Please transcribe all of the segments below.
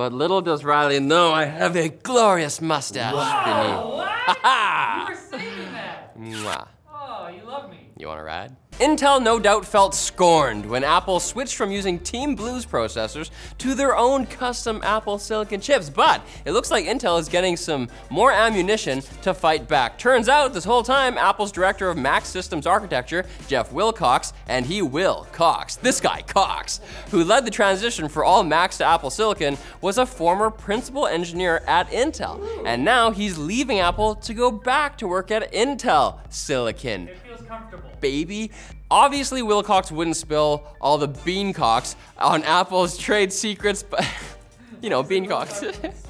But little does Riley know I have a glorious mustache Oh, what? You were saving that. Mwah. Oh, you love me. You want to ride? Intel no doubt felt scorned when Apple switched from using Team Blues processors to their own custom Apple silicon chips, but it looks like Intel is getting some more ammunition to fight back. Turns out this whole time, Apple's director of Mac Systems Architecture, Jeff Wilcox, and he will Cox, this guy Cox, who led the transition for all Macs to Apple Silicon, was a former principal engineer at Intel, and now he's leaving Apple to go back to work at Intel Silicon feels comfortable. baby. Obviously, Wilcox wouldn't spill all the beancocks on Apple's trade secrets, but you know, beancocks.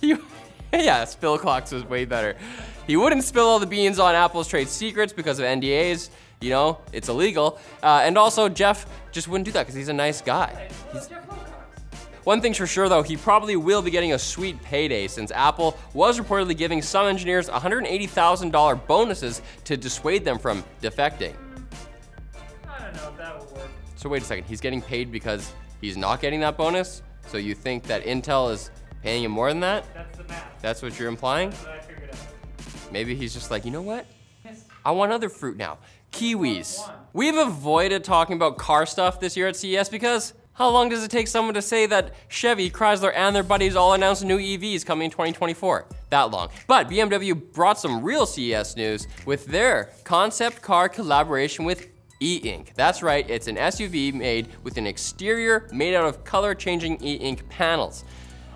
He- yeah, Spillcocks was way better. He wouldn't spill all the beans on Apple's trade secrets because of NDAs. You know, it's illegal. Uh, and also, Jeff just wouldn't do that because he's a nice guy. Wilcox. One thing's for sure though, he probably will be getting a sweet payday since Apple was reportedly giving some engineers $180,000 bonuses to dissuade them from defecting. I don't know if that would work. So wait a second, he's getting paid because he's not getting that bonus? So you think that Intel is paying him more than that? That's the math. That's what you're implying? That's what I figured out. Maybe he's just like, you know what? Yes. I want other fruit now. Kiwis. We've avoided talking about car stuff this year at CES because how long does it take someone to say that Chevy, Chrysler, and their buddies all announced new EVs coming in 2024? That long. But BMW brought some real CES news with their concept car collaboration with E Ink. That's right, it's an SUV made with an exterior made out of color changing E Ink panels.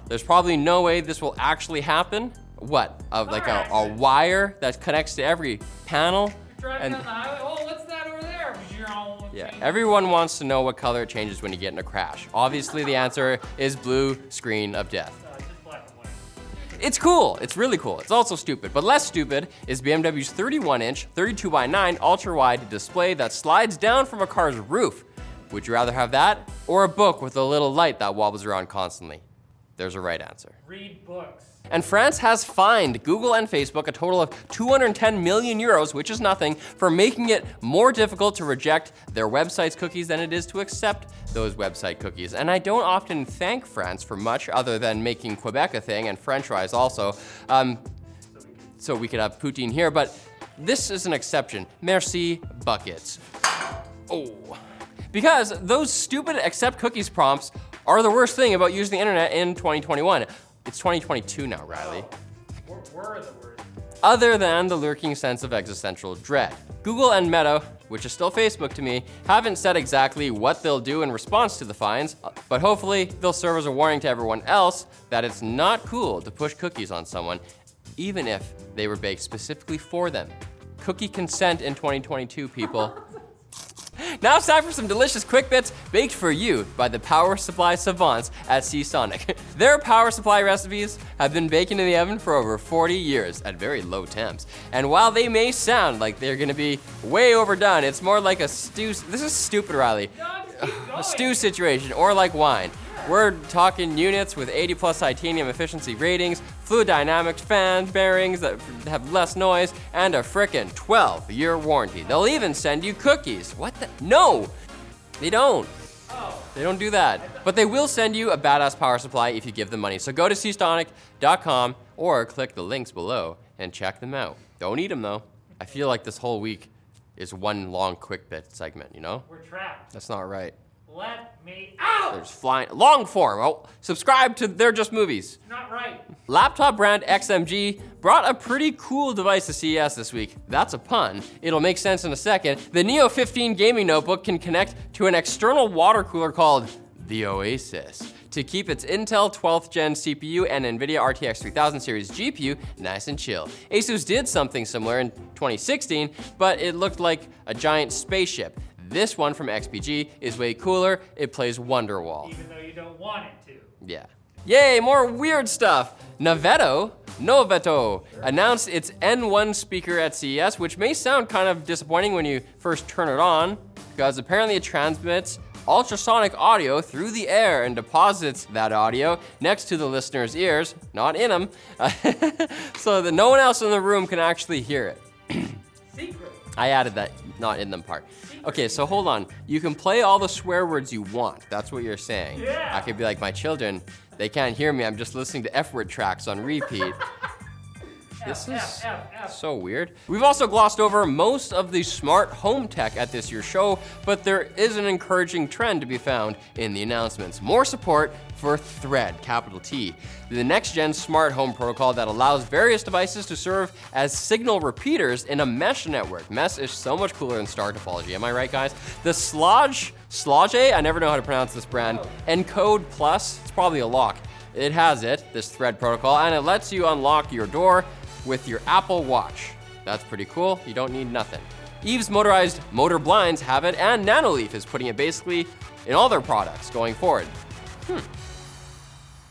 There's probably no way this will actually happen. What? Of like a, a wire that connects to every panel? And yeah, everyone wants to know what color it changes when you get in a crash. Obviously, the answer is blue screen of death. It's cool. It's really cool. It's also stupid. But less stupid is BMW's 31 inch, 32 by 9 ultra wide display that slides down from a car's roof. Would you rather have that or a book with a little light that wobbles around constantly? There's a right answer. Read books. And France has fined Google and Facebook a total of 210 million euros, which is nothing, for making it more difficult to reject their website's cookies than it is to accept those website cookies. And I don't often thank France for much other than making Quebec a thing and French fries also. Um, so we could have poutine here, but this is an exception. Merci, buckets. Oh. Because those stupid accept cookies prompts are the worst thing about using the internet in 2021. It's 2022 now, Riley. Were, were the words. Other than the lurking sense of existential dread. Google and Meta, which is still Facebook to me, haven't said exactly what they'll do in response to the fines, uh, but hopefully they'll serve as a warning to everyone else that it's not cool to push cookies on someone, even if they were baked specifically for them. Cookie consent in 2022, people. Now it's time for some delicious quick bits baked for you by the power supply savants at Seasonic. Their power supply recipes have been baking in the oven for over 40 years at very low temps. And while they may sound like they're gonna be way overdone, it's more like a stew. This is stupid, Riley. No, just keep going. A stew situation, or like wine. We're talking units with 80 plus titanium efficiency ratings, fluid dynamics, fan bearings that have less noise, and a frickin' 12 year warranty. They'll even send you cookies. What the? No! They don't. Oh, They don't do that. But they will send you a badass power supply if you give them money. So go to seasonic.com or click the links below and check them out. Don't eat them though. I feel like this whole week is one long quick bit segment, you know? we're trapped. That's not right. Let me out. There's flying long form. Oh, subscribe to They're Just Movies. Not right. Laptop brand XMG brought a pretty cool device to CES this week. That's a pun. It'll make sense in a second. The Neo 15 gaming notebook can connect to an external water cooler called the Oasis to keep its Intel 12th gen CPU and NVIDIA RTX 3000 series GPU nice and chill. Asus did something similar in 2016, but it looked like a giant spaceship. This one from XPG is way cooler. It plays Wonderwall. Even though you don't want it to. Yeah. Yay, more weird stuff. Naveto, Noveto, announced its N1 speaker at CES, which may sound kind of disappointing when you first turn it on, because apparently it transmits ultrasonic audio through the air and deposits that audio next to the listener's ears, not in them, so that no one else in the room can actually hear it. Secret. I added that not in them part. Okay, so hold on. You can play all the swear words you want. That's what you're saying. Yeah. I could be like, my children, They can't hear me. I'm just listening to F word tracks on repeat. This is so weird. We've also glossed over most of the smart home tech at this year's show, but there is an encouraging trend to be found in the announcements. More support for Thread, capital T, the next gen smart home protocol that allows various devices to serve as signal repeaters in a mesh network. Mesh is so much cooler than star topology. Am I right, guys? The Schlage, Schlage, I never know how to pronounce this brand, Encode Plus, it's probably a lock. It has it, this Thread protocol, and it lets you unlock your door with your Apple Watch. That's pretty cool. You don't need nothing. Eve's motorized motor blinds have it, and Nanoleaf is putting it basically in all their products going forward. Hmm.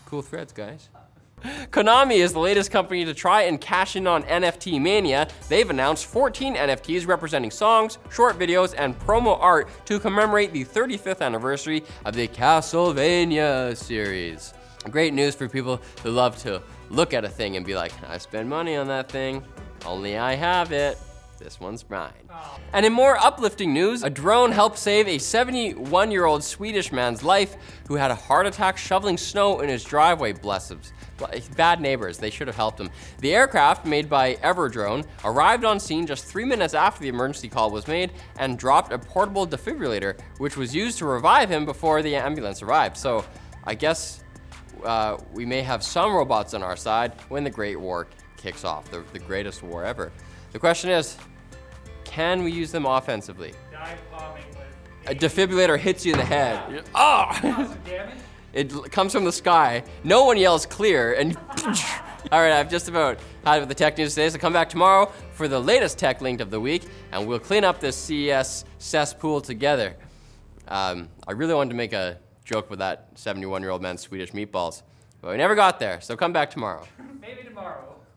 Cool threads, guys. Konami is the latest company to try and cash in on NFT mania. They've announced 14 NFTs representing songs, short videos, and promo art to commemorate the 35th anniversary of the Castlevania series. Great news for people who love to look at a thing and be like, I spend money on that thing, only I have it. This one's mine. And in more uplifting news, a drone helped save a 71 year old Swedish man's life who had a heart attack shoveling snow in his driveway. Bless him. Bad neighbors, they should have helped him. The aircraft, made by Everdrone, arrived on scene just three minutes after the emergency call was made and dropped a portable defibrillator, which was used to revive him before the ambulance arrived. So I guess uh, we may have some robots on our side when the Great War kicks off, the, the greatest war ever. The question is, can we use them offensively? Dive bombing with. A defibrillator hits you in the head. Oh! It comes from the sky. No one yells clear, and all right, I've just about had it with the tech news today. So come back tomorrow for the latest TechLinked of the week, and we'll clean up this CES cesspool together. Um, I really wanted to make a joke with that 71 year old man's Swedish meatballs, but we never got there. So come back tomorrow. Maybe tomorrow.